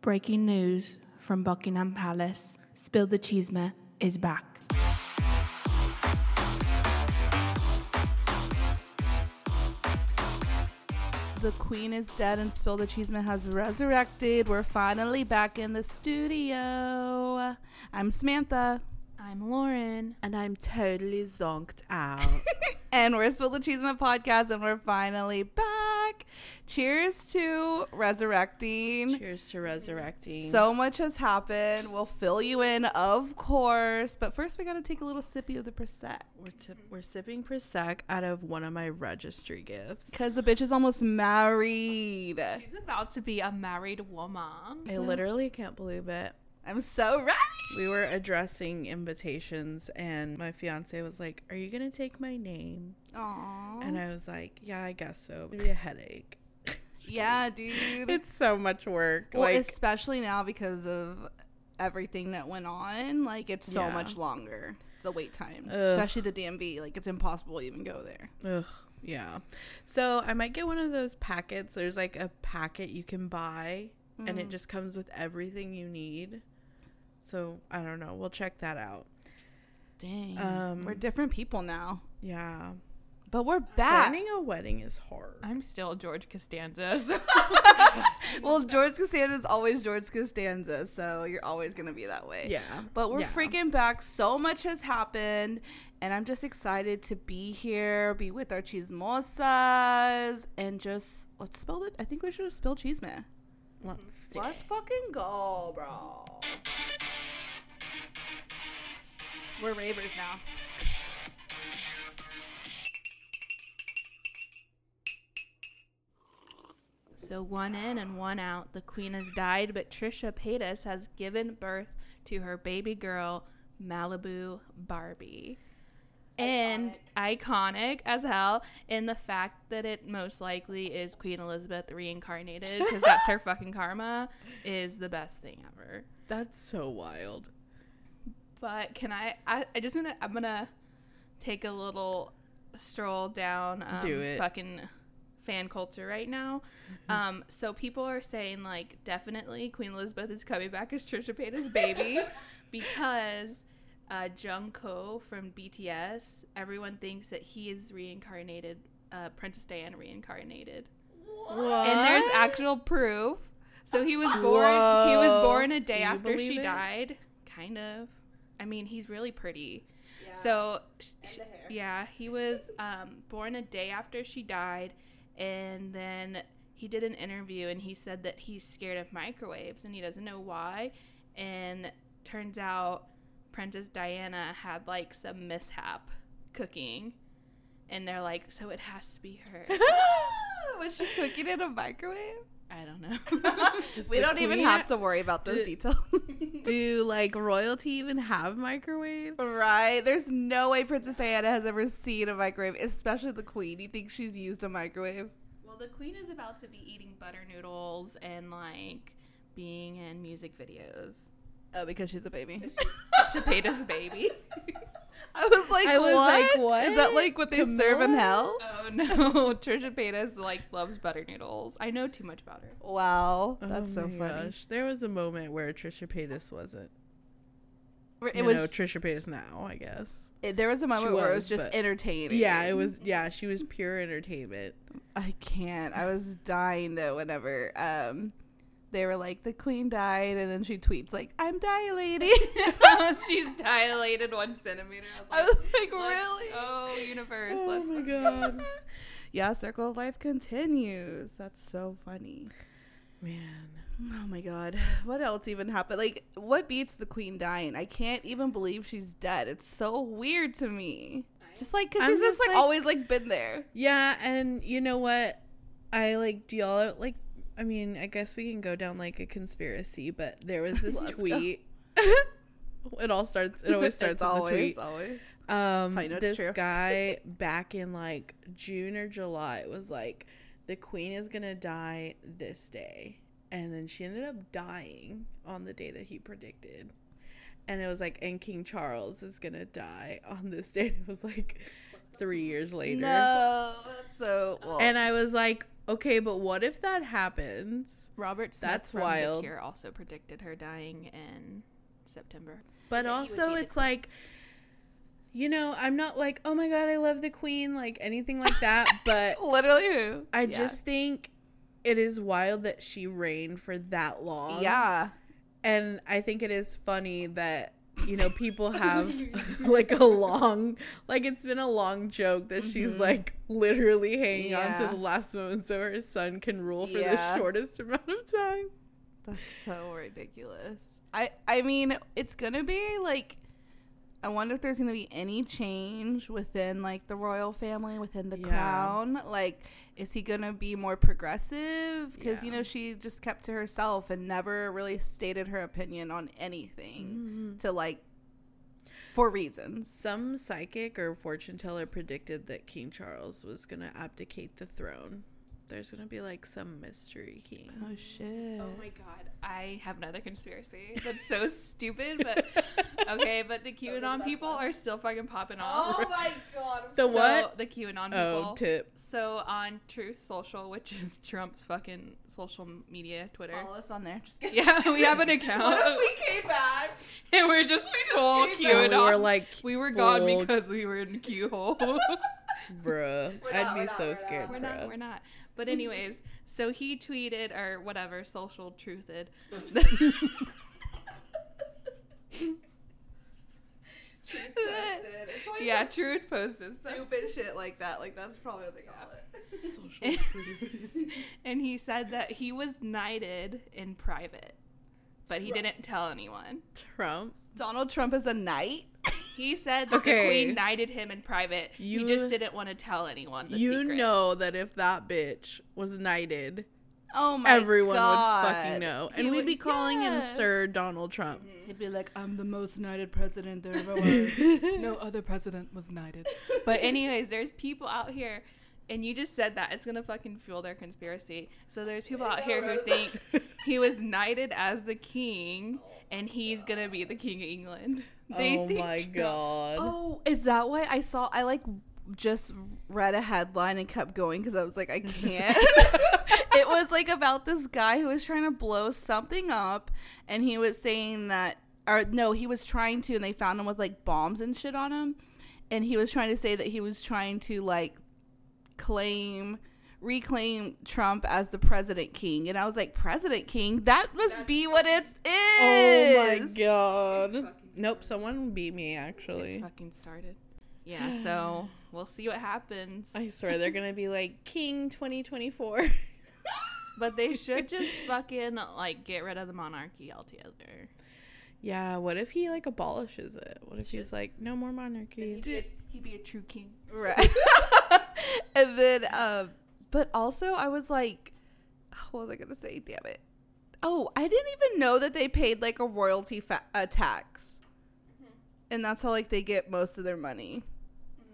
Breaking news from Buckingham Palace. Spill the Cheesema is back. The Queen is dead and Spill the Cheeseman has resurrected. We're finally back in the studio. I'm Samantha. I'm Lauren. And I'm totally zonked out. and we're Spill the Cheeseman podcast and we're finally back. Cheers to resurrecting. Cheers to resurrecting. So much has happened. We'll fill you in, of course. But first, we got to take a little sippy of the Prosecco. we're, t- we're sipping Prosecco out of one of my registry gifts. Because the bitch is almost married. She's about to be a married woman. I literally can't believe it. I'm so ready. We were addressing invitations, and my fiance was like, Are you going to take my name? Aww. And I was like, Yeah, I guess so. Maybe a headache. yeah, dude. It's so much work. Well, like, especially now because of everything that went on, like it's so Yeah. much longer the wait times, Ugh. especially the DMV. Like it's impossible to even go there. Ugh, yeah. So I might get one of those packets. There's like a packet you can buy, and it mm-hmm. just comes with everything you need. So I don't know. We'll check that out. Dang, Um, we're different people now, Yeah. but we're back. Planning a wedding is hard. I'm still George Costanza. so- well, George Costanza is always George Costanza, so you're always gonna be that way. yeah. But we're Yeah. freaking back. So much has happened. And I'm just excited to be here, be with our chismosas, and just let's spill it. I think we should have spilled cheese, man. Let's Let's fucking go, bro. We're ravers now. So one in and one out. The queen has died, but Trisha Paytas has given birth to her baby girl, Malibu Barbie. And iconic as hell in the fact that it most likely is Queen Elizabeth reincarnated because that's her fucking karma is the best thing ever. That's so wild. But can I? I, I just gonna I'm gonna take a little stroll down. Um, Do it. Fucking fan culture right now. Um, so people are saying like definitely Queen Elizabeth is coming back as Trisha Paytas' baby because uh, Jungkook from BTS. Everyone thinks that he is reincarnated. Uh, Princess Diana reincarnated, What? and there's actual proof. So he was born. He was born a day after she it? died. Kind of. I mean, he's really pretty. Yeah. So, sh- sh- the hair. yeah, he was um, born a day after she died, and then he did an interview and he said that he's scared of microwaves and he doesn't know why. And turns out Princess Diana had like some mishap cooking, and they're like, so it has to be her. Was she cooking in a microwave? I don't know. We don't even have to worry about those Do- details. Do like royalty even have microwaves? right? There's no way Princess Diana has ever seen a microwave, especially the queen. You think she's used a microwave? Well, the queen is about to be eating butter noodles and like being in music videos. Oh, because she's a baby. Chapeda's baby. I was like, I was what? like, what? Is that like what they serve in hell? Oh no, Trisha Paytas like loves butter noodles. I know too much about her. Wow, that's Oh so my funny. gosh. There was a moment where Trisha Paytas wasn't. It you was know, Trisha Paytas now, I guess. it- there was a moment where it was was, just but- entertaining. Yeah, it was. Yeah, she was pure entertainment. I can't. I was dying though whenever um they were like the queen died and then she tweets like I'm dilating. She's dilated one centimeter. I was like, let's really? Oh, universe. Oh let's my god, Yeah, circle of life continues. That's so funny. man. Oh my god. What else even happened? Like what beats the queen dying? I can't even believe she's dead. It's so weird to me. Just like cuz I'm she's just, just like, like- always like been there. Yeah, and you know what? I like. Do y'all like? I mean, I guess we can go down like a conspiracy, but there was this tweet. it all starts. It always starts with always, the tweet. always. Um, this guy back in like June or July was like, the queen is gonna die this day, and then she ended up dying on the day that he predicted, and it was like, and King Charles is gonna die on this day. And It was like three years later, No, that's so well. and I was like, Okay, but what if that happens? Robert Smith That's from wild. The Cure also predicted her dying in September. But also, it's like, you know, I'm not like, oh my god, I love the queen, like anything like that. but Literally? I Yeah. just think it is wild that she reigned for that long. Yeah. and I think it is funny that you know people have like a long, like it's been a long joke that she's Mhm. like literally hanging on to the last moment so her son can rule for Yeah. the shortest amount of time. That's so ridiculous. I I mean, it's gonna be like I wonder if there's gonna be any change within like the royal family, within the Yeah. crown. Like, is he gonna be more progressive? Because you know she just kept to herself and never really stated her opinion on anything mm-hmm. to like for reasons. Some psychic or fortune teller predicted that King Charles was gonna abdicate the throne. There's gonna be like some mystery king. Oh shit! Oh my god, I have another conspiracy. That's so stupid, but okay. But the QAnon people are still fucking popping oh off. Oh my god! The So, what? The QAnon oh, people. Oh, tip. So on Truth Social, which is Trump's fucking social media, Twitter. Follow us on there. Just kidding. Yeah, we have an account, What if we came back? and we're just full came QAnon. And we were like, we were gone because we were in Q hole. bruh. We're I'd be we're not, so scared. not. we're not. us. We're not. But anyways, so he tweeted or whatever, social truthed. yeah, truth posted stuff. stupid shit like that. Like that's probably what they call it. Social and he said that he was knighted in private, but he didn't tell anyone. Trump. Donald Trump is a knight. He said that Okay. the queen knighted him in private. You- he just didn't want to tell anyone. The you secret. know that if that bitch was knighted, Oh my everyone god. would fucking know. And He we'd would- be calling him. Sir Donald Trump. He'd be like, "I'm the most knighted president there ever was." no other president was knighted. But anyways, there's people out here, and you just said that it's gonna fucking fuel their conspiracy. So there's people out here who think he was knighted as the king, and he's gonna be the king of England. They oh think my Trump- god. oh, is that why I saw? I like just read a headline and kept going because I was like, I can't. it was like about this guy who was trying to blow something up, and he was saying that, or no, he was trying to, and they found him with like bombs and shit on him, and he was trying to say that he was trying to like claim reclaim Trump as the president king and I was like president king that must be what it is Oh my god. Nope, someone beat me It's actually. fucking started. Yeah, so we'll see what happens. I swear they're gonna be like King 2024. But they should just fucking like get rid of the monarchy altogether. yeah, what if he like abolishes it? What if he's like, no more monarchy? Dude, he'd be a true king. Right. and then, um, but also I was like, oh, what was I gonna say? Damn it! Oh, I didn't even know that they paid like a royalty fa- a tax, mm-hmm. and that's how like they get most of their money. Mm-hmm.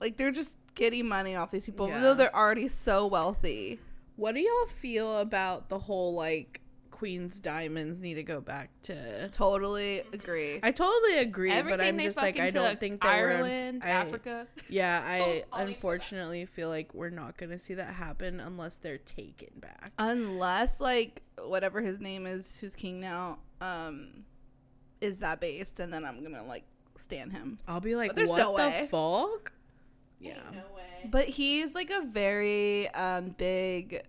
Like they're just getting money off these people, even Yeah. though they're already so wealthy. What do y'all feel about the whole like Queen's diamonds need to go back to? Totally agree. I totally agree, Everything but I'm just like I don't think that we're Ireland, I- Africa. Yeah, I All- all these go back. unfortunately feel like we're not gonna see that happen unless they're taken back. Unless like whatever his name is, who's king now, um, is that based, and then I'm gonna like stand him. I'll be like, But there's what no the way. fuck? Yeah. No way. But he's like a very um big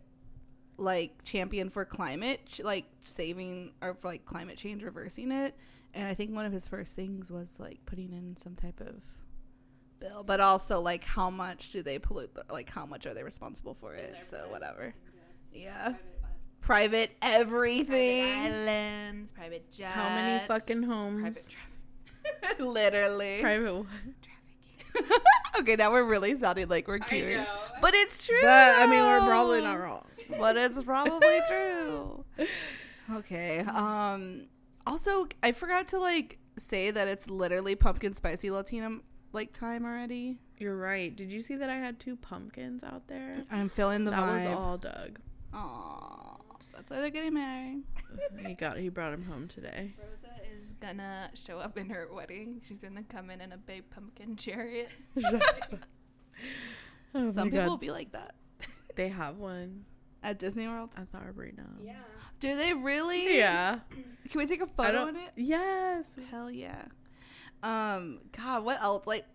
like champion for climate like saving or for like climate change reversing it and I think one of his first things was like putting in some type of bill but also like how much do they pollute the, like how much are they responsible for it so whatever yeah private everything Islands, private jets. How many fucking homes? Private traffic. literally Private what? okay now we're really sounding like we're cute but it's true But I mean, we're probably not wrong. but it's probably true. Okay. Um also I forgot to like say that it's literally pumpkin spicy Latina like time already. You're right. Did you see that I had two pumpkins out there? I'm feeling the that was all Doug. Aw. That's why they're getting married. He got. He brought him home today. Rosa is gonna show up in her wedding. She's gonna come in in a big pumpkin chariot. Oh Some people will God. be like that. They have one at Disney World. at the Arboretum. Yeah. Do they really? Yeah. Can we take a photo don't. in it? Yes. Hell yeah. Um. God, what else? Like,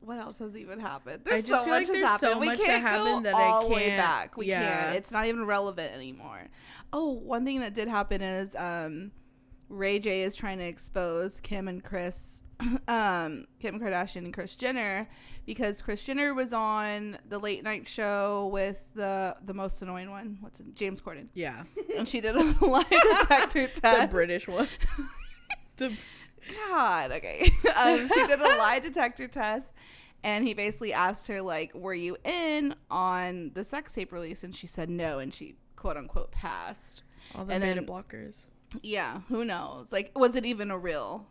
what else has even happened? I There's just so feel much like there's happened. so we much that can't happened go that I all the way can't- back. We yeah. can't. It's not even relevant anymore. Oh, one thing that did happen is um, Ray J is trying to expose Kim and Kris, um, Kim Kardashian and Kris Jenner, because Kris Jenner was on the late night show with the the most annoying one. What's his, James Corden, Yeah. and she did a lie detector test. The. British one. the God, okay. um, she did a lie detector test, and he basically asked her like, "Were you in on the sex tape release?" And she said no, and she quote unquote passed. all the And beta then- blockers. Yeah, who knows? Like, was it even a real?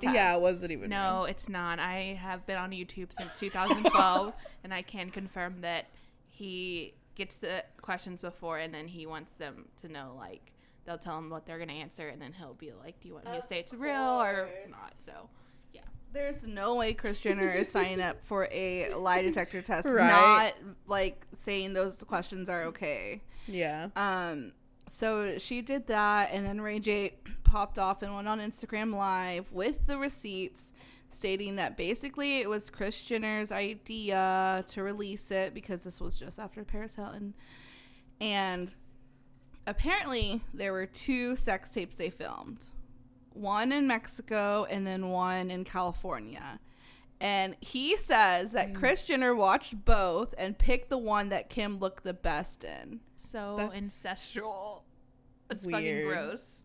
test? Yeah, it wasn't even. No, it's not. I have been on YouTube since 2012, and I can confirm that he gets the questions before, and then he wants them to know, like, they'll tell him what they're going to answer, and then he'll be like, Do you want me to say it's real or not? So, yeah, There's no way Kris Jenner is signing up for a lie detector test, Right. not like saying those questions are okay. Yeah. Um, so she did that, and then Ray J popped off and went on Instagram Live with the receipts, stating that basically it was Kris Jenner's idea to release it because this was just after Paris Hilton, and apparently there were two sex tapes they filmed, one in Mexico and then one in California. And he says that mm. Kris Jenner watched both and picked the one that Kim looked the best in. So That's ancestral. It's fucking gross.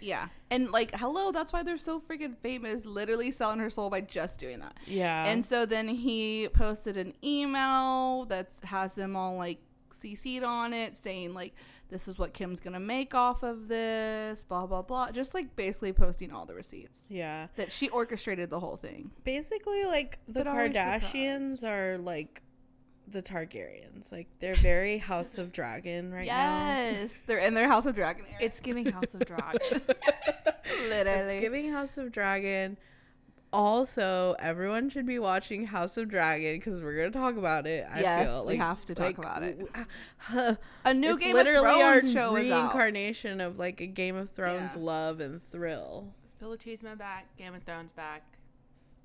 Yeah. And like, hello, that's why they're so freaking famous, literally selling her soul by just doing that. Yeah. And so then he posted an email that has them all like CC'd on it saying like this is what Kim's gonna make off of this, blah blah blah. Just like basically posting all the receipts. yeah. That she orchestrated the whole thing. Basically, like the But Kardashians are like the Targaryens. Like they're very House of Dragon right now. yes. They're in their House of Dragon era. It's giving House of Dragon. literally It's giving House of Dragon. Also, everyone should be watching House of Dragon because we're gonna talk about it. I Yes, feel Like, we have to talk about it. it. a new it's Game literally of our Thrones show is out. reincarnation of like a Game of Thrones Yeah. love and thrill. Spill Cheeseman back, Game of Thrones back.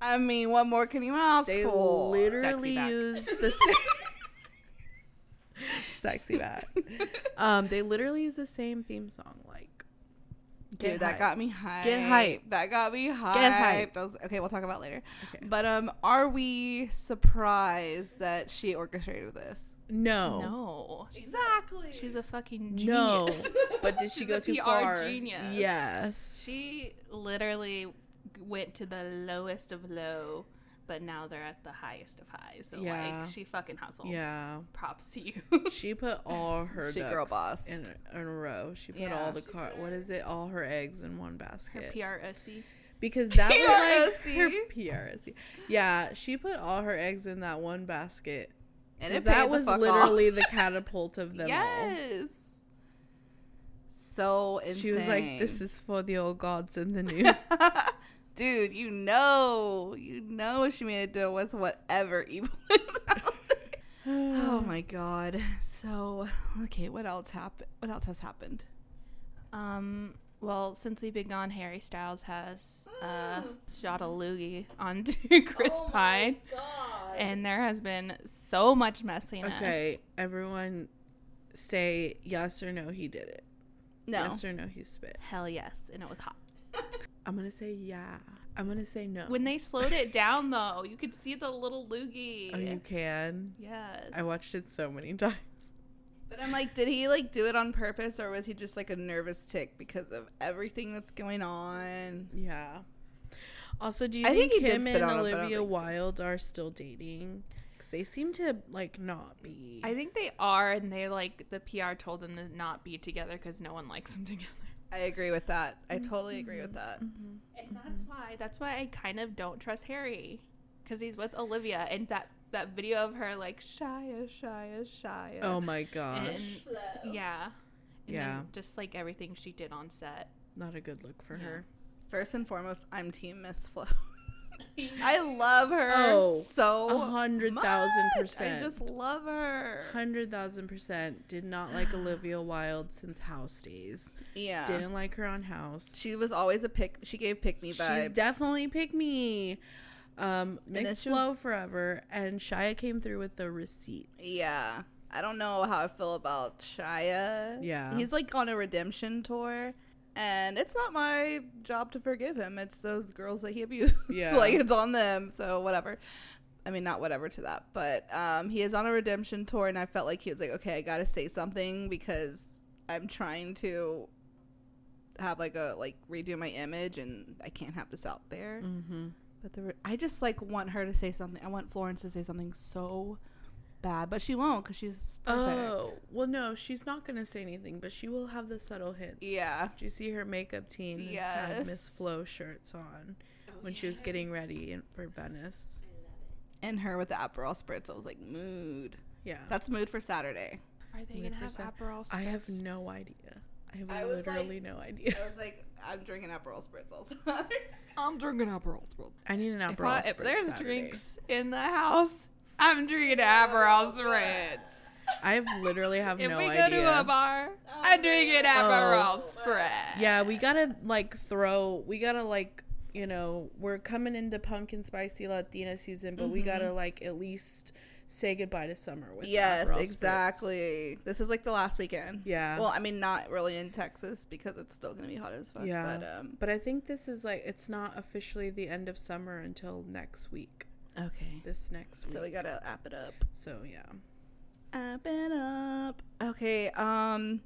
I mean, what more can you ask They for? literally use the same sexy back. Um, they literally use the same theme song. Like, Dude, that hype. got me hyped. Get hype. That got me hyped. hype. That was, okay, we'll talk about it later. Okay. But um, are we surprised that she orchestrated this? no, No. Exactly. She's a fucking no. But did she go a too PR far? genius. Yes. She literally went to the lowest of low, but now they're at the highest of highs. So Yeah. like she fucking hustled. Yeah. Props to you. She put all her She ducks girl boss. in a, in a row. She put Yeah. all the car. What is it? All her eggs in one basket. Her basket. PROC. because that was like her PRSC. PRSC. Yeah, she put all her eggs in that one basket. And it paid that the was fuck off. literally the catapult of them all. yes. So insane. She was like, "This is for the old gods and the new." Dude, you know, you know, she made a deal with whatever evil is out there. Oh my god. So, okay, what else happened? What else has happened? Um. Well, since we've been gone, Harry Styles has uh, shot a loogie onto Chris Oh Pine, god. and there has been so much messiness. okay, everyone, say yes or no. He did it. no. Yes or no. He spit. Hell yes, and it was hot. I'm gonna say yeah. I'm gonna say no. When they slowed it down, though, you could see the little loogie. oh, you can. Yes. I watched it so many times. But I'm like, did he like do it on purpose or was he just like a nervous tick because of everything that's going on? Yeah. Also, do you I think, think him and on him, but I don't Olivia think so. Wilde are still dating? Because they seem to like not be. I think they are, and they like the PR told them to not be together because no one likes them together. I agree with that. I mm-hmm. totally agree with that. Mm-hmm. And that's why that's why I kind of don't trust Harry because he's with Olivia, and that that video of her like Shia, Shia, Shia. oh my gosh, and yeah, and Yeah. just like everything she did on set. not a good look for Yeah. her. First and foremost, I'm team Miss Flo. I love her Oh, so A hundred thousand percent. I just love her. Hundred thousand percent. Did not like Olivia Wilde since House days. Yeah. Didn't like her on House. She was always a pick. She gave pick me vibes. She's definitely pick me. Um, mixed she was- flow forever, and Shia came through with the receipt. Yeah. I don't know how I feel about Shia. Yeah. He's like on a redemption tour. And it's not my job to forgive him. It's those girls that he abused. Yeah. like it's on them. So whatever. I mean, not whatever to that, but um, he is on a redemption tour, and I felt like he was like, okay, I gotta say something because I'm trying to have like a like redo my image, and I can't have this out there. Mm-hmm. But the re- I just like want her to say something. I want Florence to say something so bad, but she won't because she's perfect. Oh well, no, she's not gonna say anything, but she will have the subtle hints. Yeah. Did you see her makeup team had Miss Yes. Flo shirts on when she was getting ready in, for Venice? And her with the Aperol spritz, I was like, mood. Yeah, That's mood for Saturday. Are they Mid gonna have percent. Aperol I have no idea. I have I was literally no idea. I was like, I'm drinking Aperol spritz also. I'm drinking Aperol spritz. I need an If, Aperol. I, if Spritz there's Saturday. drinks in the house, I'm drinking Aperol spritz. I literally have If no idea. If we go idea. to a bar, I'm drinking Aperol Oh. spritz. Yeah, we gotta like throw. We gotta like you know we're coming into pumpkin spicy Latina season, but we gotta like at least say goodbye to summer with the yes, Aperol Spritz. exactly. This is like the last weekend. Yeah. Well, I mean, not really in Texas because it's still gonna be hot as fuck. Yeah, But um. but I think this is like it's not officially the end of summer until next week. Okay. This next week. So we gotta app it up. So yeah. App it up. Okay. Um,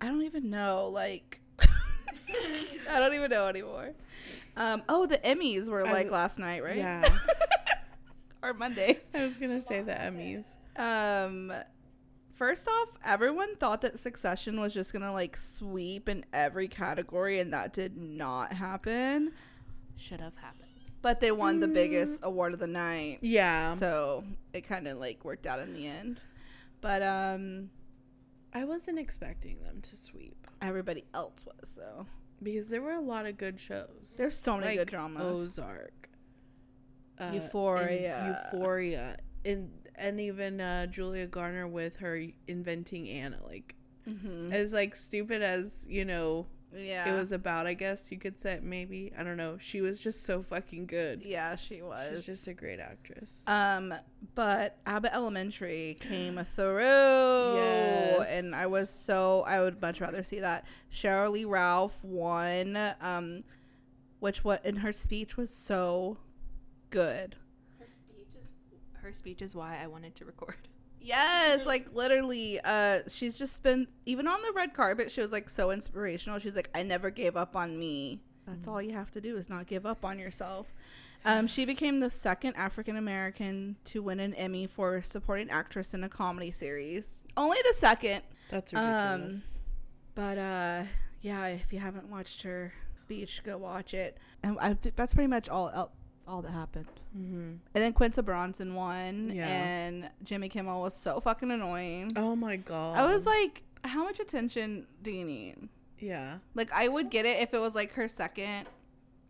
I don't even know. Like, I don't even know anymore. Um. Oh, the Emmys were like w- last night, right? Yeah. or Monday. I was gonna say the Emmys. Um. First off, everyone thought that Succession was just gonna like sweep in every category, and that did not happen. Should have happened. But they won the biggest award of the night, Yeah. so it kind of like worked out in the end. But um, I wasn't expecting them to sweep everybody else was though. because there were a lot of good shows. There's so many like good dramas. Ozark, uh, and Euphoria. Euphoria, and and even uh, Julia Garner with her inventing Anna. Like hmm as like stupid as you know Yeah, it was about. I guess you could say maybe I don't know. She was just so fucking good. Yeah, she was. She's just a great actress. Um, but Abbott Elementary came through, Yes. and I was so I would much rather see that. Sheryl Lee Ralph won, um, which what in her speech was so good. Her speech is her speech is why I wanted to record. Yes, like literally, uh, she's just been even on the red carpet. She was like so inspirational. She's like, I never gave up on me. That's all you have to do is not give up on yourself. Um, she became the second African American to win an Emmy for supporting actress in a comedy series. Only the second, That's um, ridiculous. but uh, yeah. If you haven't watched her speech, go watch it. And I that's pretty much all all, all that happened. mm-hmm. And then Quinta Brunson won, Yeah. and Jimmy Kimmel was so fucking annoying. Oh my god. I was like, how much attention do you need? yeah. Like, I would get it if it was like her second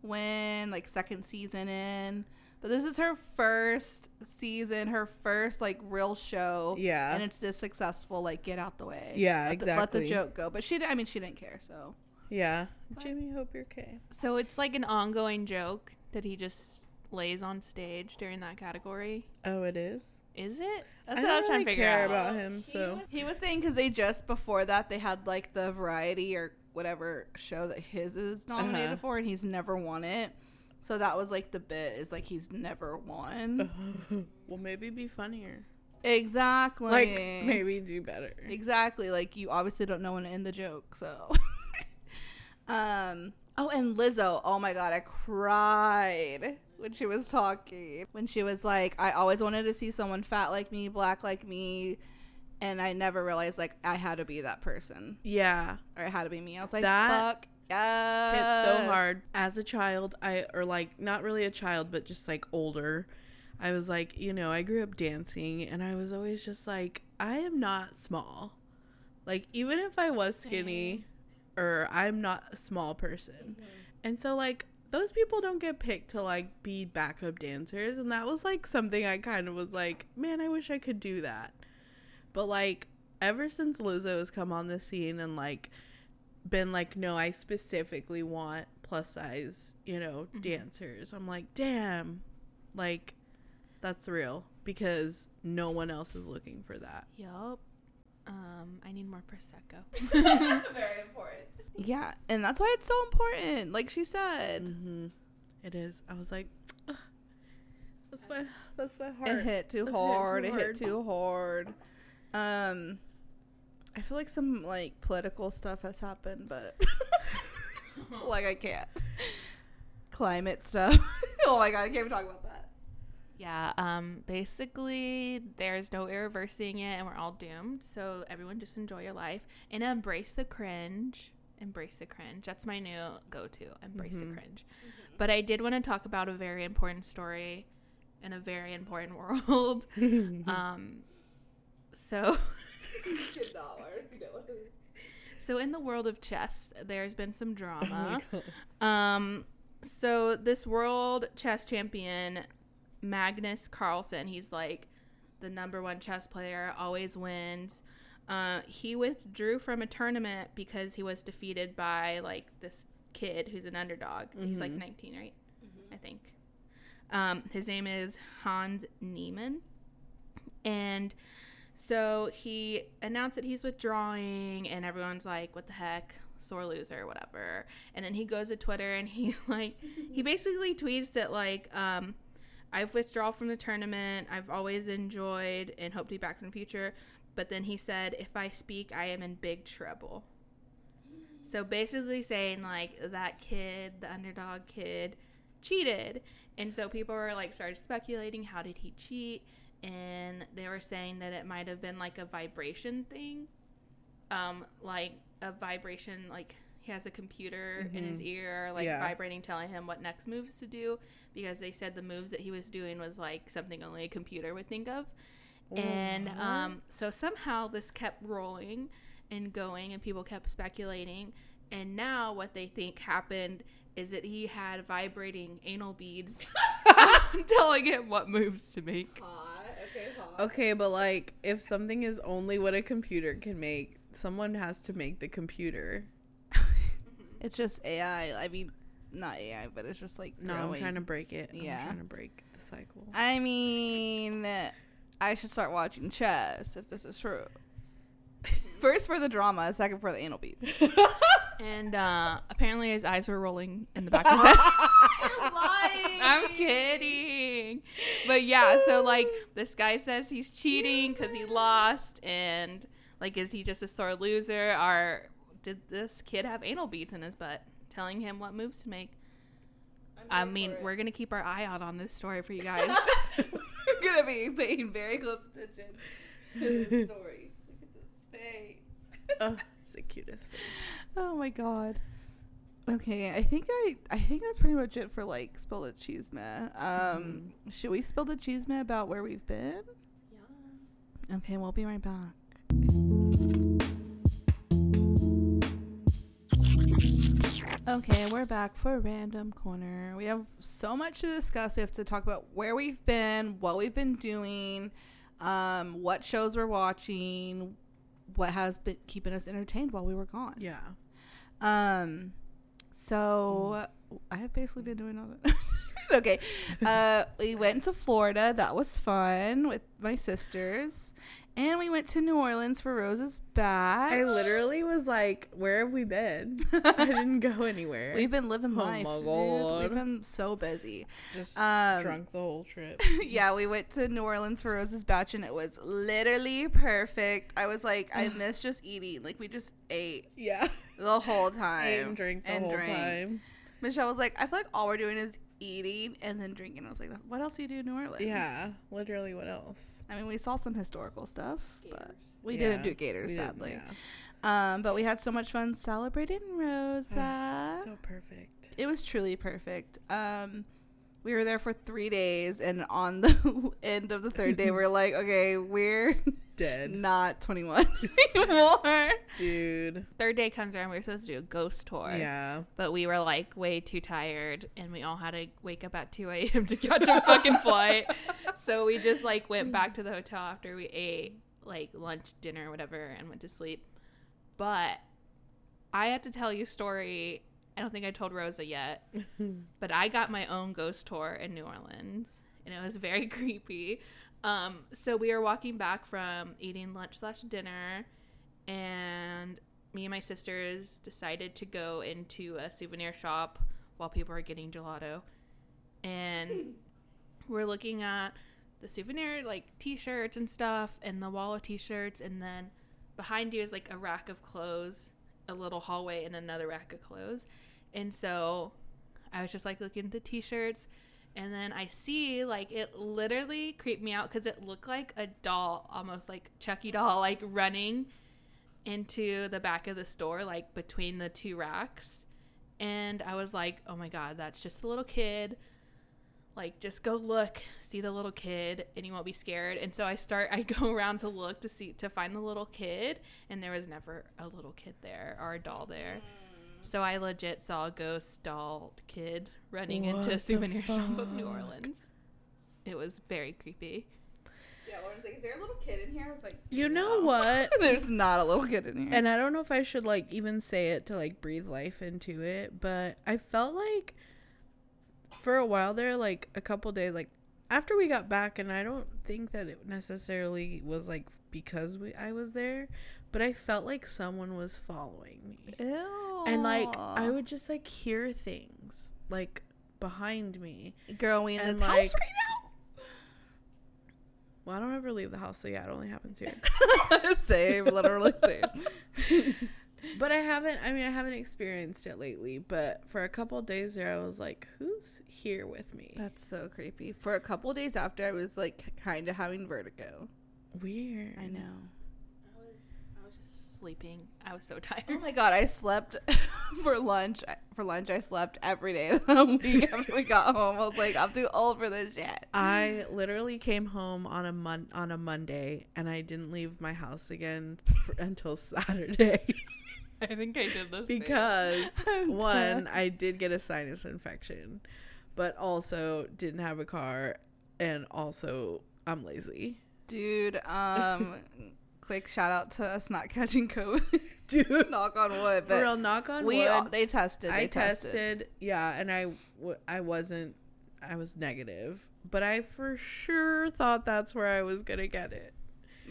win, like second season in. But this is her first season, her first like real show. Yeah. And it's this successful. Like, get out the way. Yeah, let the, let the joke go. But she, di- I mean, she didn't care. So Yeah. Jimmy, hope you're okay. So it's like an ongoing joke that he just lays on stage during that category. Oh, it is. Is it? That's I what I was don't trying really to figure care out. about him, so he was saying because they just before that they had like the variety or whatever show that his is nominated Uh-huh. for, and he's never won it. So that was like the bit is like he's never won. well, maybe be funnier. exactly. Like maybe do better. Exactly. Like you obviously don't know when to end the joke, so. um. Oh, and Lizzo. Oh my god, I cried when she was talking. When she was like, "I always wanted to see someone fat like me, black like me." And I never realized like I had to be that person Yeah. or it had to be me. I was like, That fuck yes. It's so hard. As a child, I or like not really a child, but just like older. I was like, you know, I grew up dancing and I was always just like, I am not small. Like even if I was skinny or I'm not a small person. Mm-hmm. And so like those people don't get picked to like be backup dancers and that was like something I kind of was like, man, I wish I could do that. But like ever since Lizzo has come on the scene and like been like, no, I specifically want plus size, you know, Mm-hmm. dancers. I'm like, damn, like that's real because no one else is looking for that. Yup. Um, I need more prosecco. Very important. Yeah, and that's why it's so important. Like she said, Mm-hmm. It is. I was like, "Ugh, that's my that's my heart. it hit too It hard. too It hit too hard. Um, I feel like some like political stuff has happened, but like I can't. Climate stuff. oh my god, I can't even talk about that. Yeah, um, basically, there's no reversing it, and we're all doomed. So everyone, just enjoy your life and embrace the cringe. Embrace the cringe. That's my new go-to. Embrace the cringe. But I did want to talk about a very important story in a very important world. um, so, so in the world of chess, there's been some drama. Um, so this world chess champion, Magnus Carlsen, he's like the number one chess player, always wins. Uh, he withdrew from a tournament because he was defeated by like this kid who's an underdog. He's like 19, right? I think. Um, his name is Hans Niemann. And so he announced that he's withdrawing, and everyone's like, what the heck? Sore loser, whatever. And then he goes to Twitter and he like he basically tweets that like um I've withdrawn from the tournament. I've always enjoyed and hope to be back in the future. But then he said, if I speak, I am in big trouble. So basically saying like that kid, the underdog kid, cheated. And so people were like started speculating how did he cheat? And they were saying that it might have been like a vibration thing. Um, like a vibration like he has a computer in his ear like Yeah. vibrating telling him what next moves to do because they said the moves that he was doing was like something only a computer would think of. And um, so somehow this kept rolling and going, and people kept speculating. And now what they think happened is that he had vibrating anal beads telling him what moves to make. Okay, but like if something is only what a computer can make, someone has to make the computer. It's just AI. I mean, not AI, but it's just like No, I'm trying to break it. Yeah. I'm trying to break the cycle. I mean, I should start watching chess if this is true. First for the drama, second for the anal beads. And uh, apparently his eyes were rolling in the back of his head. lying. I'm kidding. But yeah, so like this guy says he's cheating because he lost, and like, is he just a sore loser? Or did this kid have anal beads in his butt telling him what moves to make? I mean, we're gonna keep our eye out on this story for you guys. we're gonna be paying very close attention to this story. Look at this face. oh, it's the cutest face. Oh my god. Okay, I think I I think that's pretty much it for like spill the cheese man. Um, should we spill the cheese man about where we've been? Yeah. Okay, we'll be right back. Okay, we're back for random corner. We have so much to discuss. We have to talk about where we've been, what we've been doing, um, what shows we're watching, what has been keeping us entertained while we were gone. Yeah. Um, so I have basically been doing all that. okay. Uh, we went to Florida. That was fun with my sisters. And we went to New Orleans for Rose's batch. I literally was like, where have we been? I didn't go anywhere. We've been living Oh life. my dude. We've been so busy. just Um, drunk the whole trip. yeah, we went to New Orleans for Rose's batch and it was literally perfect. I was like, I miss just eating. Like we just ate yeah. the whole time. Ate and drank the and whole drank. time. Michelle was like, I feel like all we're doing is eating and then drinking. I was like, what else do you do in New Orleans? Yeah. Literally, what else? I mean, we saw some historical stuff, but we Yeah, didn't do gators, sadly. yeah. Um, but we had so much fun celebrating Rosa. So perfect. it was truly perfect. Um, we were there for three days, and on the end of the third day, we are like, okay, we're Dead. not 21 anymore. Dude. Third day comes around. We were supposed to do a ghost tour. Yeah. But we were like way too tired and we all had to wake up at 2 a.m. to catch a fucking flight. So we just like went back to the hotel after we ate like lunch, dinner, whatever, and went to sleep. But I have to tell you a story. I don't think I told Rosa yet, but I got my own ghost tour in New Orleans and it was very creepy. Um, so we were walking back from eating lunch slash dinner and me and my sisters decided to go into a souvenir shop while people are getting gelato and we're looking at the souvenir like t-shirts and stuff and the wall of t-shirts and then behind you is like a rack of clothes a little hallway and another rack of clothes and so i was just like looking at the t-shirts and then i see like it literally creeped me out because it looked like a doll almost like chucky doll like running into the back of the store, like between the two racks. And I was like, oh my God, that's just a little kid. Like, just go look, see the little kid, and you won't be scared. And so I start, I go around to look to see, to find the little kid, and there was never a little kid there or a doll there. Mm. So I legit saw a ghost doll kid running What into a souvenir shop of New? Orleans. It was very creepy. Yeah, Lauren's like, is there a little kid in here? I was like, You know what? There's not a little kid in here. and I don't know if I should like even say it to like breathe life into it, but I felt like for a while there, like a couple days, like after we got back, and I don't think that it necessarily was like because we I was there, but I felt like someone was following me, Ew. and like I would just like hear things like behind me. girl, we in and, this like- house Well, I don't ever leave the house, so yeah, it only happens here. right now. same, literally same. But I haven't. I mean, I haven't experienced it lately. But for a couple days there, I was like, "Who's here with me?" That's so creepy. For a couple days after, I was like kind of having vertigo. Weird. I know. I was, I was just sleeping. I was so tired. Oh my god, I slept for lunch. For lunch, I slept every day after we got home. I was like, I'm too old for this shit. I literally came home on a mon- on a Monday, and I didn't leave my house again for, until Saturday I think I did this because one. I did get a sinus infection, but also didn't have a car, and also I'm lazy. Dude, um, quick shout out to us not catching COVID. Dude, Knock on wood. for real, knock on we wood. all, they tested. They I tested. tested, yeah, and I w- I wasn't I was negative, but I for sure thought that's where I was gonna get it.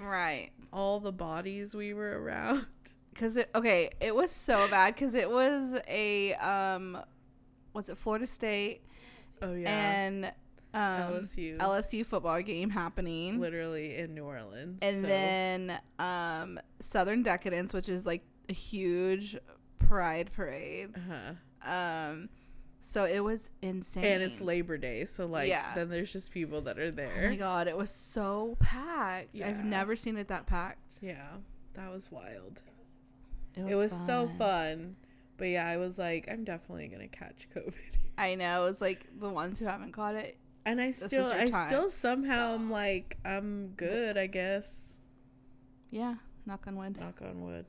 Right. All the bodies we were around. Cause it okay, it was so bad because it was a um, was it Florida State Oh yeah, and um, LSU, LSU football game happening, literally in New Orleans, and so- then um, Southern Decadence, which is like a huge pride parade. uh-huh. Um, so it was insane. and it's Labor Day, so like Yeah. then there's just people that are there. Oh my god, it was so packed. Yeah. I've never seen it that packed. yeah, that was wild. It It was so fun, but yeah, I was like, I'm definitely gonna catch COVID. I know. It was like the ones who haven't caught it. And I still, I time. still somehow am like, I'm good, I guess. Yeah, knock on wood. Knock on wood.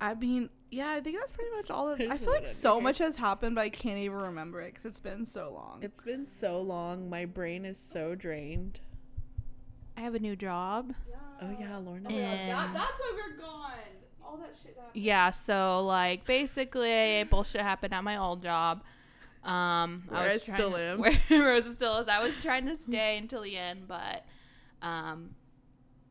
I mean, yeah, I think that's pretty much all. That's, I feel like so here. much has happened, but I can't even remember it because it's been so long. It's been so long. My brain is so drained. I have a new job. Oh yeah, Lorna. Oh and- that's why we're gone. All that shit happened. Yeah, so like basically bullshit happened at my old job. Um, Where I was trying still to- am. Where Rosa still is. I was trying to stay until the end, but um,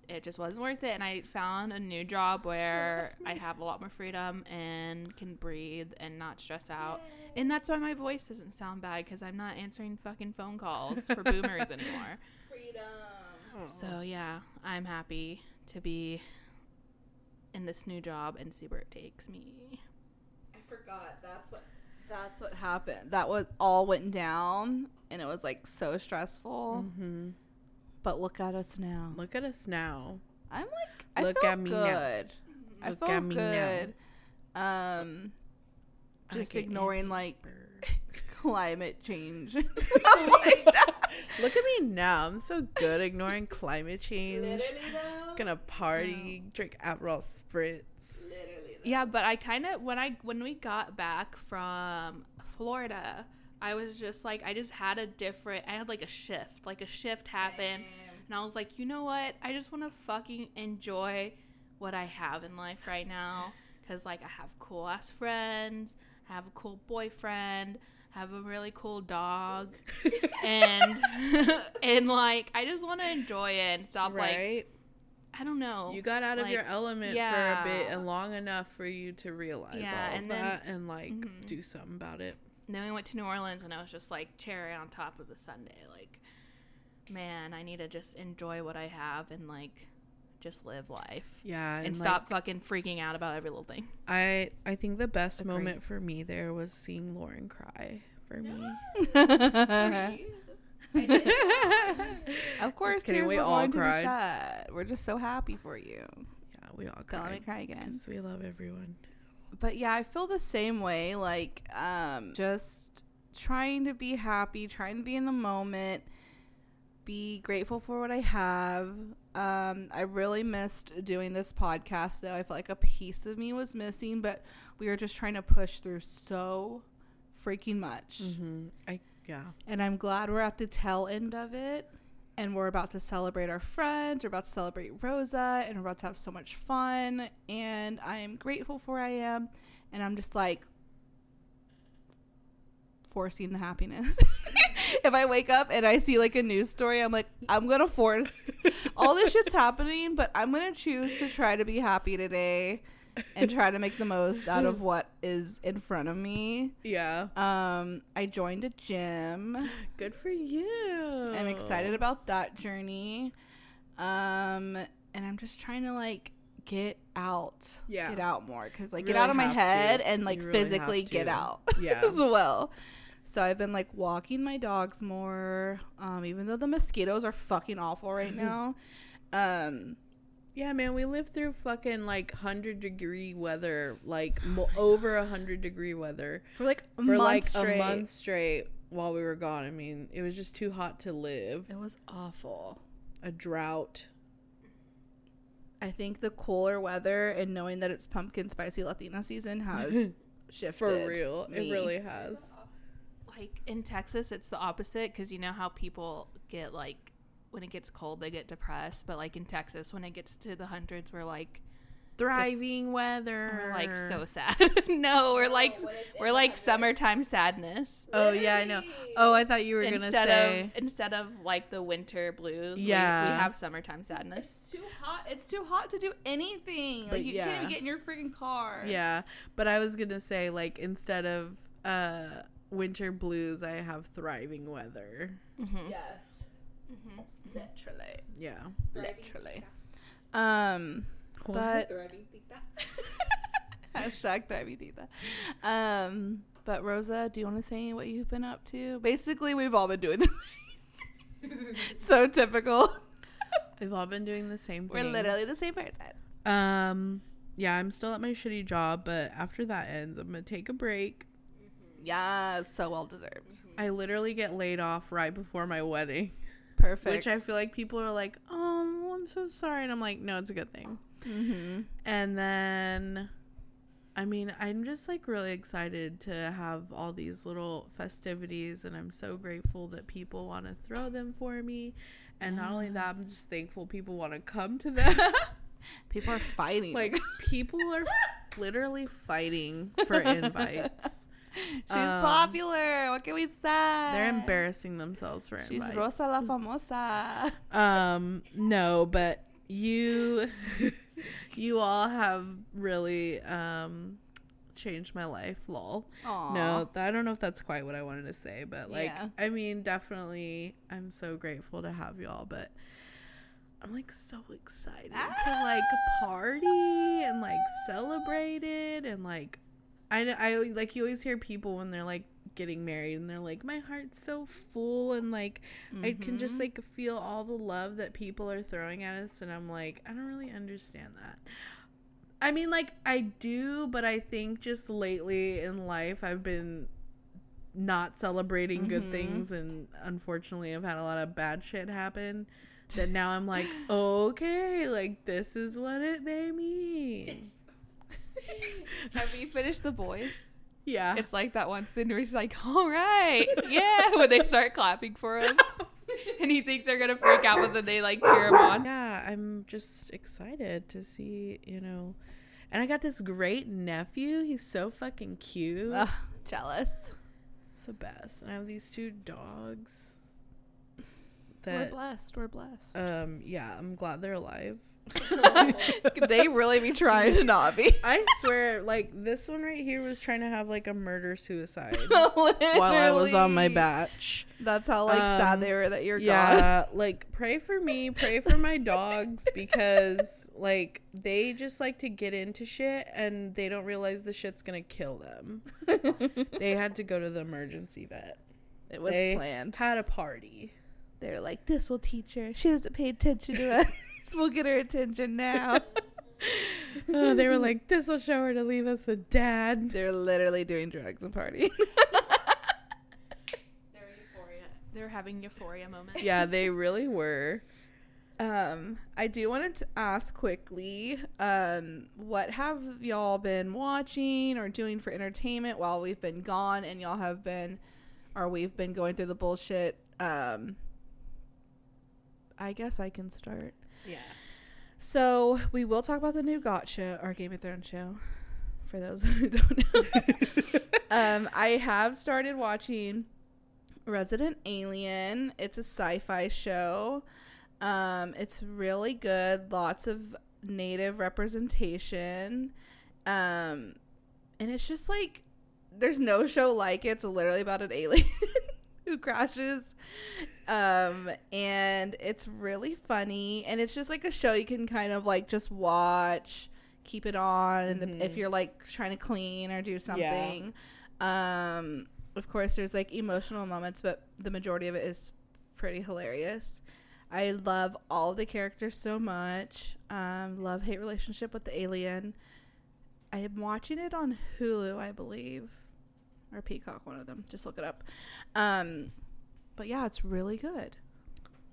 it just wasn't worth it. And I found a new job where I have a lot more freedom and can breathe and not stress out. And that's why my voice doesn't sound bad because I'm not answering fucking phone calls for boomers anymore. Freedom. So yeah, I'm happy to be in this new job and see where it takes me. I forgot. That's what. That's what happened. That was all went down, and it was like so stressful. hmm But look at us now. Look at us now. I'm like, I Look felt at me now. good. I Look me now. good. Um, just ignoring like climate change. Like. Look at me now. I'm so good ignoring climate change. Gonna party, drink Aperol spritz. Yeah, but I kind of when I when we got back from Florida, I was just like I just had a different I had like a shift, like a shift happened. And I was like, "You know what? I just want to fucking enjoy what I have in life right now cuz like I have cool ass friends, I have a cool boyfriend, I have a really cool dog, and and like I just want to enjoy it and stop like Right? I don't know. you got out of your element yeah. for a bit and long enough for you to realize Yeah, all of and then- that and like Mhm. do something about it. And then we went to New Orleans and I was just like cherry on top of the Sunday. Like, man, I need to just enjoy what I have and like just live life Yeah, and, like, stop fucking freaking out about every little thing. I I think the best Agreed. moment for me there was seeing Lauren cry for me. of course, kidding, we all cried. We're just so happy for you. Yeah, we all Don't let me cry again. Because we love everyone. But yeah, I feel the same way. Like, um, just trying to be happy, trying to be in the moment, be grateful for what I have. Um, I really missed doing this podcast though. I felt like a piece of me was missing, but we were just trying to push through so freaking much. Mm-hmm. I yeah. And I'm glad we're at the tail end of it. And we're about to celebrate our friends. We're about to celebrate Rosa. And we're about to have so much fun. And I am grateful for where I am. And I'm just like forcing the happiness. if I wake up and I see like a news story, I'm like, I'm going to force all this shit's happening. But I'm going to choose to try to be happy today and try to make the most out of what is in front of me. Yeah. Um, I joined a gym. Good for you. I'm excited about that journey. Um, and I'm just trying to like get out, Yeah. get out more because like Really get out of my head to. and like really physically get out Yeah. as well. So I've been like walking my dogs more, um, even though the mosquitoes are fucking awful right now. Um, Yeah, man, we lived through fucking like 100 degree weather, like mo- over 100 degree weather for like a for month like straight. a month straight while we were gone. I mean, it was just too hot to live. It was awful. A drought. I think the cooler weather and knowing that it's pumpkin spicy Latina season has shifted. For real. me. It really has. Like in Texas, it's the opposite because you know how people get like when it gets cold, they get depressed. But like in Texas, when it gets to the hundreds, we're like, Thriving weather. we're like so sad. no, we're like, we're like summertime sadness. Oh, yeah, I know. Oh, I thought you were going to Instead say. of instead of like the winter blues, we- we, have summertime sadness. It's too hot. It's too hot to do anything. But like you yeah. can't even get in your freaking car. Yeah, but I was going to say, like, instead of uh, winter blues, I have thriving weather. Mm-hmm. Yes. Literally. Yeah. Literally. Um, but hashtag Thrivitita. Um, but Rosa, do you want to say what you've been up to? Basically, we've all been doing this. so typical. We've all been doing the same thing. We're literally the same person. Um, yeah, I'm still at my shitty job, but after that ends, I'm gonna take a break. Yeah, so well deserved. I literally get laid off right before my wedding, Perfect. which I feel like people are like, "Oh, I'm so sorry," and I'm like, "No, it's a good thing." mm-hmm. And then, I mean, I'm just like really excited to have all these little festivities, and I'm so grateful that people want to throw them for me. And not only that, I'm just thankful people want to come to them. People are fighting. like people are literally fighting for invites. she's um, popular. What can we say? They're embarrassing themselves for She's invites. Rosa la famosa. Um, no, but you, you all have really um changed my life. Lol. Aw. No, th- I don't know if that's quite what I wanted to say, but like, Yeah. I mean, definitely, I'm so grateful to have y'all, but. I'm like so excited to like party and like celebrate it and like I I like you always hear people when they're like getting married and they're like my heart's so full and like I can just Mhm. like feel all the love that people are throwing at us and I'm like I don't really understand that. I mean like I do, but I think just lately in life I've been not celebrating good Mhm. things and unfortunately I've had a lot of bad shit happen that now I'm like, okay, like this is what it they mean. Have you finished the boys? Yeah. It's like that one scene where he's like, "All right, yeah," when they start clapping for him, and he thinks they're gonna freak out, but then they like cheer him on. yeah, I'm just excited to see, you know. And I got this great nephew. He's so fucking cute. Ugh, jealous. It's the best. And I have these two dogs. We're blessed. We're blessed. um yeah, I'm glad they're alive. they really be trying to not be. I swear, like this one right here was trying to have like a murder suicide while I was on my batch. That's how like Um, sad they were that you're gone. Yeah, like pray for me, pray for my dogs because like they just like to get into shit and they don't realize the shit's gonna kill them. they had to go to the emergency vet. It was They planned. Had a party. They're like, this will teach her. She doesn't pay attention to us. we'll get her attention now. Oh, they were like, "This will show her to leave us with dad." They're literally doing drugs and partying. They're euphoria. They're having euphoria moments. Yeah, they really were. Um, I do want to ask quickly, um, what have y'all been watching or doing for entertainment while we've been gone and y'all have been or we've been going through the bullshit? Um, I guess I can start. Yeah. So we will talk about the new Gotcha, our Game of Thrones show. For those who don't know, um, I have started watching Resident Alien. It's a sci-fi show. Um, it's really good. Lots of native representation. Um, and it's just like there's no show like it. It's literally about an alien who crashes. Um, and it's really funny. And it's just like a show you can kind of like just watch, keep it on, and Mhm. if you're like trying to clean or do something. Um, of course, there's like emotional moments, but the majority of it is pretty hilarious. I love all the characters so much. Um, love hate relationship with the alien. I am watching it on Hulu, I believe, or Peacock, one of them. Just look it up. Um, but yeah, it's really good.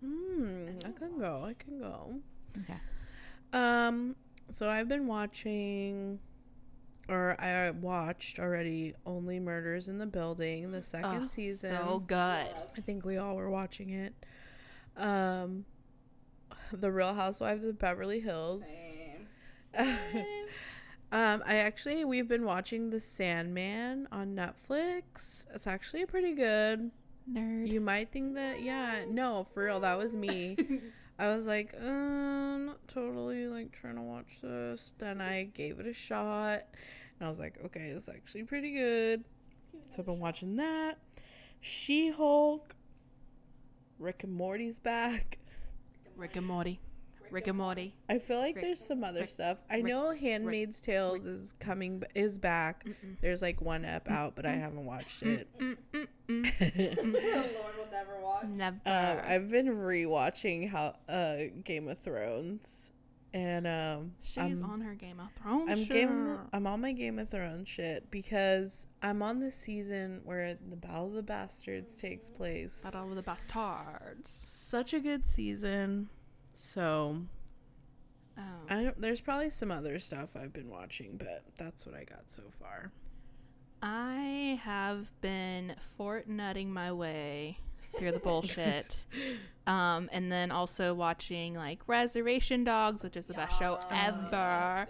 Hmm. I can go. I can go. Okay. Um. So I've been watching, or I watched already. Only Murders in the Building, the second Oh, season. So good. I think we all were watching it. Um, The Real Housewives of Beverly Hills. um, I actually we've been watching The Sandman on Netflix. It's actually pretty good. Nerd. You might think that, yeah, no, for real, that was me. I was like, um, not totally like trying to watch this. Then I gave it a shot, and I was like, okay, it's actually pretty good. So I've been watching that. She Hulk. Rick and Morty's back. Rick and Morty. Rick and Morty. I feel like Rick- there's some other Rick- stuff. I Rick- know Handmaid's Tales is coming, is back. Mm-mm. There's like one ep out, but I haven't watched it. Mm. Lord will never watch. Never. Um, I've been rewatching how uh Game of Thrones, and um, She's I'm, on her Game of Thrones. I'm shit. game. I'm on my Game of Thrones shit because I'm on the season where the Battle of the Bastards takes place. Battle of the Bastards. Such a good season. So Oh. I don't. There's probably some other stuff I've been watching, but that's what I got so far. I have been fort nutting my way through the bullshit. um, and then also watching like Reservation Dogs, which is the best show ever.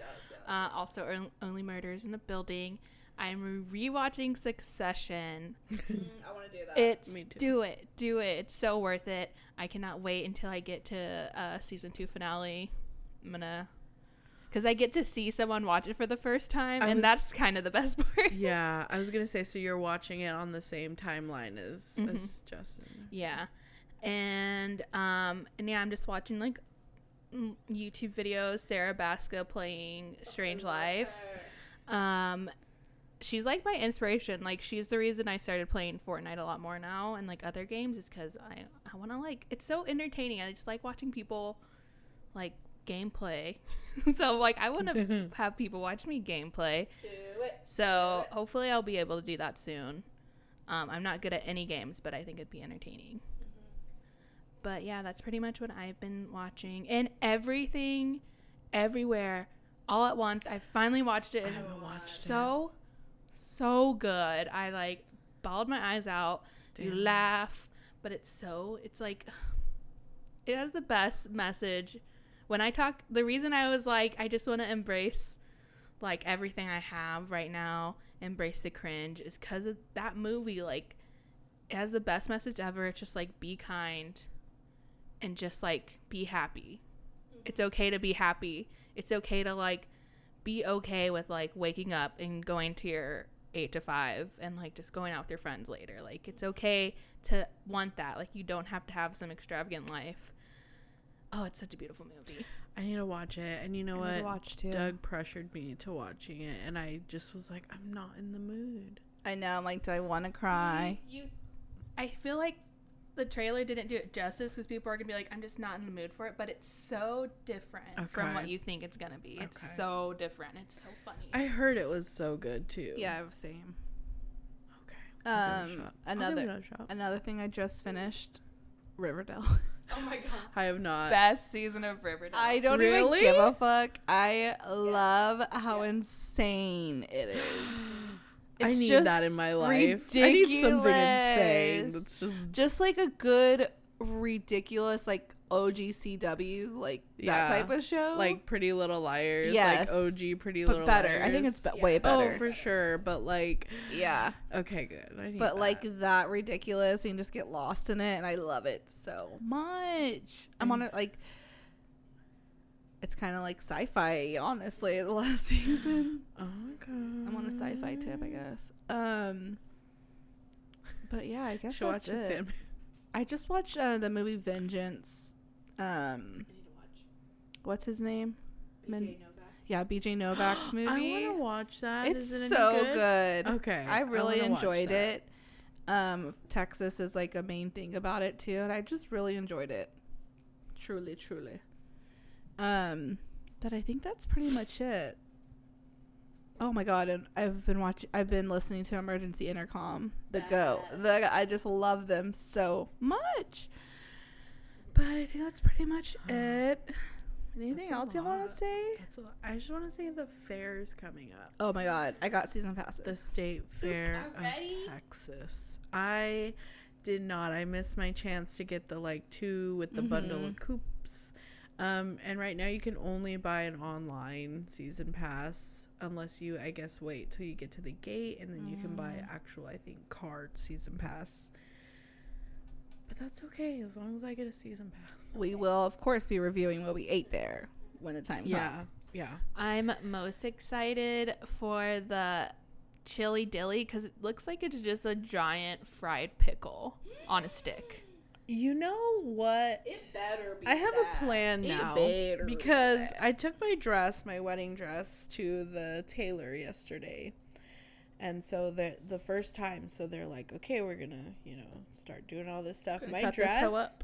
Uh, also, On- Only Murders in the Building. I'm rewatching Succession. I want to do that. It's Me too. do it, do it. It's so worth it. I cannot wait until I get to uh, season two finale. I'm gonna, because I get to see someone watch it for the first time, I and was- that's kind of the best part. Yeah, I was gonna say. So you're watching it on the same timeline as Mhm. as Justin. Yeah. And um and yeah, I'm just watching like mm, YouTube videos, Sarah Baska playing Strange Life. Um she's like my inspiration. Like she's the reason I started playing Fortnite a lot more now and like other games is cuz I I want to like it's so entertaining. I just like watching people like gameplay. so like I want to have people watch me gameplay. Do it. So hopefully I'll be able to do that soon. Um, I'm not good at any games, but I think it'd be entertaining. But yeah, that's pretty much what I've been watching. And everything, everywhere, all at once. I finally watched it. It's haven't watched it. so, so good. I like bawled my eyes out. You laugh, but it's so, it's like, it has the best message. When I talk, the reason I was like, I just want to embrace like everything I have right now, embrace the cringe, is because of that movie. Like, it has the best message ever. It's just like, be kind and just like be happy. Mm-hmm. It's okay to be happy. It's okay to like be okay with like waking up and going to your eight to five and like just going out with your friends later. Like it's okay to want that. Like you don't have to have some extravagant life. Oh, it's such a beautiful movie. I need to watch it. And you know I need to what? watch too. Doug pressured me to watching it, and I just was like, I'm not in the mood. I know. I'm like, do I want to cry? You, I feel like the trailer didn't do it justice because people are gonna be like, I'm just not in the mood for it. But it's so different from what you think it's gonna be. It's so different. It's so funny. I heard it was so good too. Yeah, same. Okay. I'll give it a Um, shot. Another it a shot. another thing I just finished, Riverdale. oh my god. I have not. Best season of Riverdale. I don't Really? even give a fuck. I love how insane it is. I It's need that in my life. I need something insane. ridiculous. That's just Just like a good, ridiculous, like OGCW, like Yeah. that type of show. like Pretty Little Liars. Yes. Like OG Pretty but Little better. Liars. I think it's be- Yeah. way better. Oh, for sure. But like, yeah. okay, good. I need But that. like that ridiculous, you can just get lost in it, and I love it so much. I'm mm. on it like. It's kind of like sci-fi, honestly. The last season, okay. I'm on a sci-fi tip, I guess. Um, but yeah, I guess Should watch that's the it. Sandman. I just watched uh, the movie Vengeance. Um, what's his name? Men- yeah, B.J. Novak's movie. I want to watch that. it's Is it so good? good. Okay. I really wanna enjoyed it. Um, Texas is like a main thing about it too, and I just really enjoyed it. Truly, truly. Um, but I think that's pretty much it. Oh my god! And I've been watching. I've been listening to Emergency Intercom. The Go. The I just love them so much. But I think that's pretty much it. Anything else you want to say? That's a lot. I just want to say the fair's coming up. Oh my god! I got season passes. The State Fair already? of Texas. I did not. I missed my chance to get the like two with the bundle of coops. Um, and right now you can only buy an online season pass unless you, I guess, wait till you get to the gate and then you can buy actual, I think, card season pass. But that's okay as long as I get a season pass. we will, of course, be reviewing what we ate there when the time comes. Yeah, yeah. I'm most excited for the chili dilly because it looks like it's just a giant fried pickle on a stick. You know what? It better be. I have a plan now be because that. I took my dress, my wedding dress, to the tailor yesterday, and so the the first time, so they're like, okay, we're gonna, you know, start doing all this stuff. My cut this toe dress,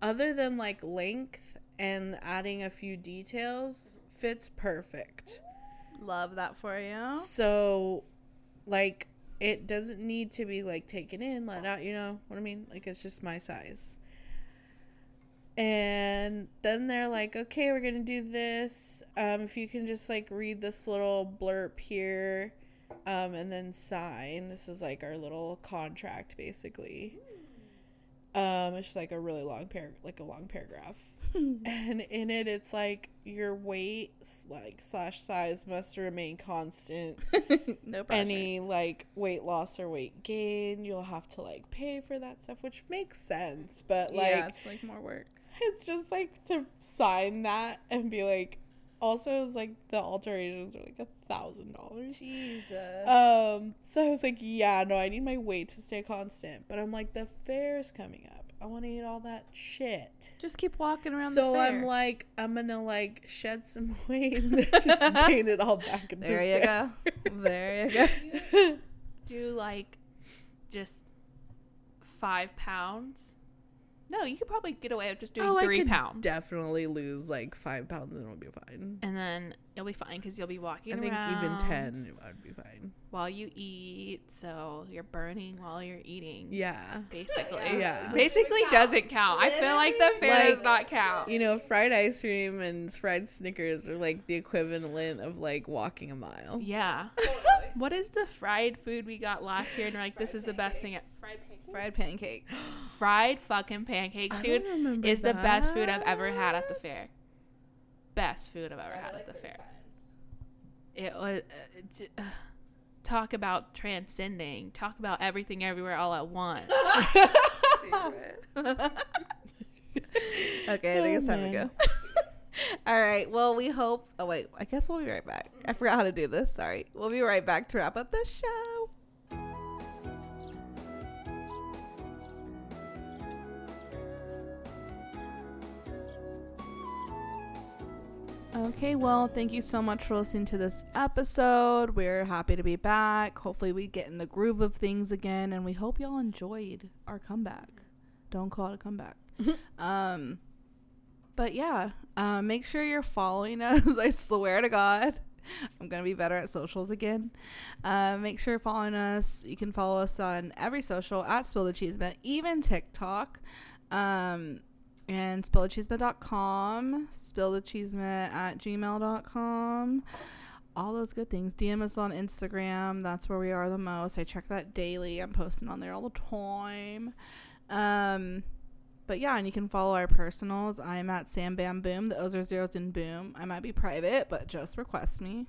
other than like length and adding a few details, fits perfect. Love that for you. So, like, it doesn't need to be like taken in, let out. You know what I mean? Like, it's just my size. And then they're like, okay, we're gonna do this. Um, if you can just like read this little blurb here, um, and then sign. This is like our little contract, basically. Um, it's just like a really long par, like a long paragraph, and in it, it's like your weight, like slash size, must remain constant. no pressure. Any like weight loss or weight gain, you'll have to like pay for that stuff, which makes sense. But like, yeah, it's like more work. it's just like to sign that and be like. Also, it's like the alterations are like a thousand dollars. Jesus. Um, so I was like, yeah, no, I need my weight to stay constant. But I'm like, the fair's coming up. I want to eat all that shit. Just keep walking around So the fair. I'm like, I'm gonna like shed some weight and then just gain it all back. Into there you fair. go. There you go. Do like just five pounds No, you could probably get away with just doing Oh, I three could pounds. definitely lose like five pounds and it'll be fine. and then you'll be fine because you'll be walking I think even around ten would be fine. while you eat. So you're burning while you're eating. Yeah. Basically. Yeah. Basically doesn't count. I feel like the fair Like- does not count. You know, fried ice cream and fried Snickers are like the equivalent of like walking a mile. Yeah. What is the fried food we got last year? And we're like, this is the best thing. At fried pancakes. Fried pancake. Fried fucking pancakes, I dude, is the best food I've ever had at the fair. Best food I've ever had at the fair. It was uh, j- uh, talk about transcending. Talk about everything everywhere all at once. okay, I think it's time to go. All right. Well, we hope. Oh wait, I guess we'll be right back. I forgot how to do this. Sorry. We'll be right back to wrap up the show. Okay, well, thank you so much for listening to this episode. We're happy to be back. Hopefully, we get in the groove of things again, and we hope y'all enjoyed our comeback. Don't call it a comeback. um, but yeah, uh, make sure you're following us. I swear to God, I'm gonna be better at socials again. Uh, make sure you're following us. You can follow us on every social at Spill the Cheeseman, even TikTok. Um, and spillthecheeseman.com, spillthecheeseman at gmail.com. All those good things. DM us on Instagram. That's where we are the most. I check that daily. I'm posting on there all the time. Um, but yeah, and you can follow our personals. I'm at Sam Bam Boom. The O's are zeros in Boom. I might be private, but just request me.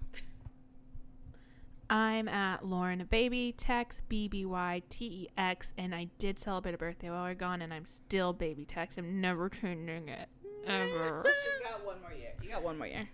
I'm at Lauren Baby Tex B B Y T E X, and I did celebrate a birthday while we are gone, and I'm still Baby Tex. I'm never changing it ever. She's got one more year. You got one more year.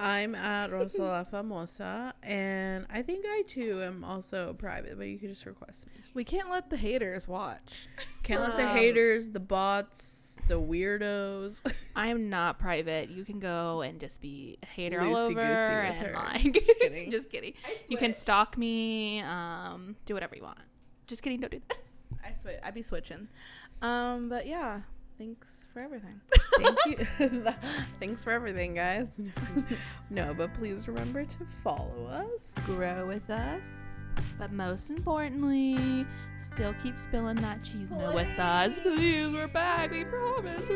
I'm at Rosa La Famosa, and I think I too am also private, but you can just request me. We can't let the haters watch. Can't let the Um, haters, the bots, the weirdos. I am not private. You can go and just be a hater all Loosey-goosey over with and her. like Just kidding. just kidding. You can stalk me. Um, do whatever you want. Just kidding. Don't do that. I switch. I'd be switching. Um, but yeah, thanks for everything. Thank you. Thanks for everything, guys. no, but please remember to follow us. Grow with us. But most importantly, still keep spilling that cheese milk with us. Please, we're back. We promise.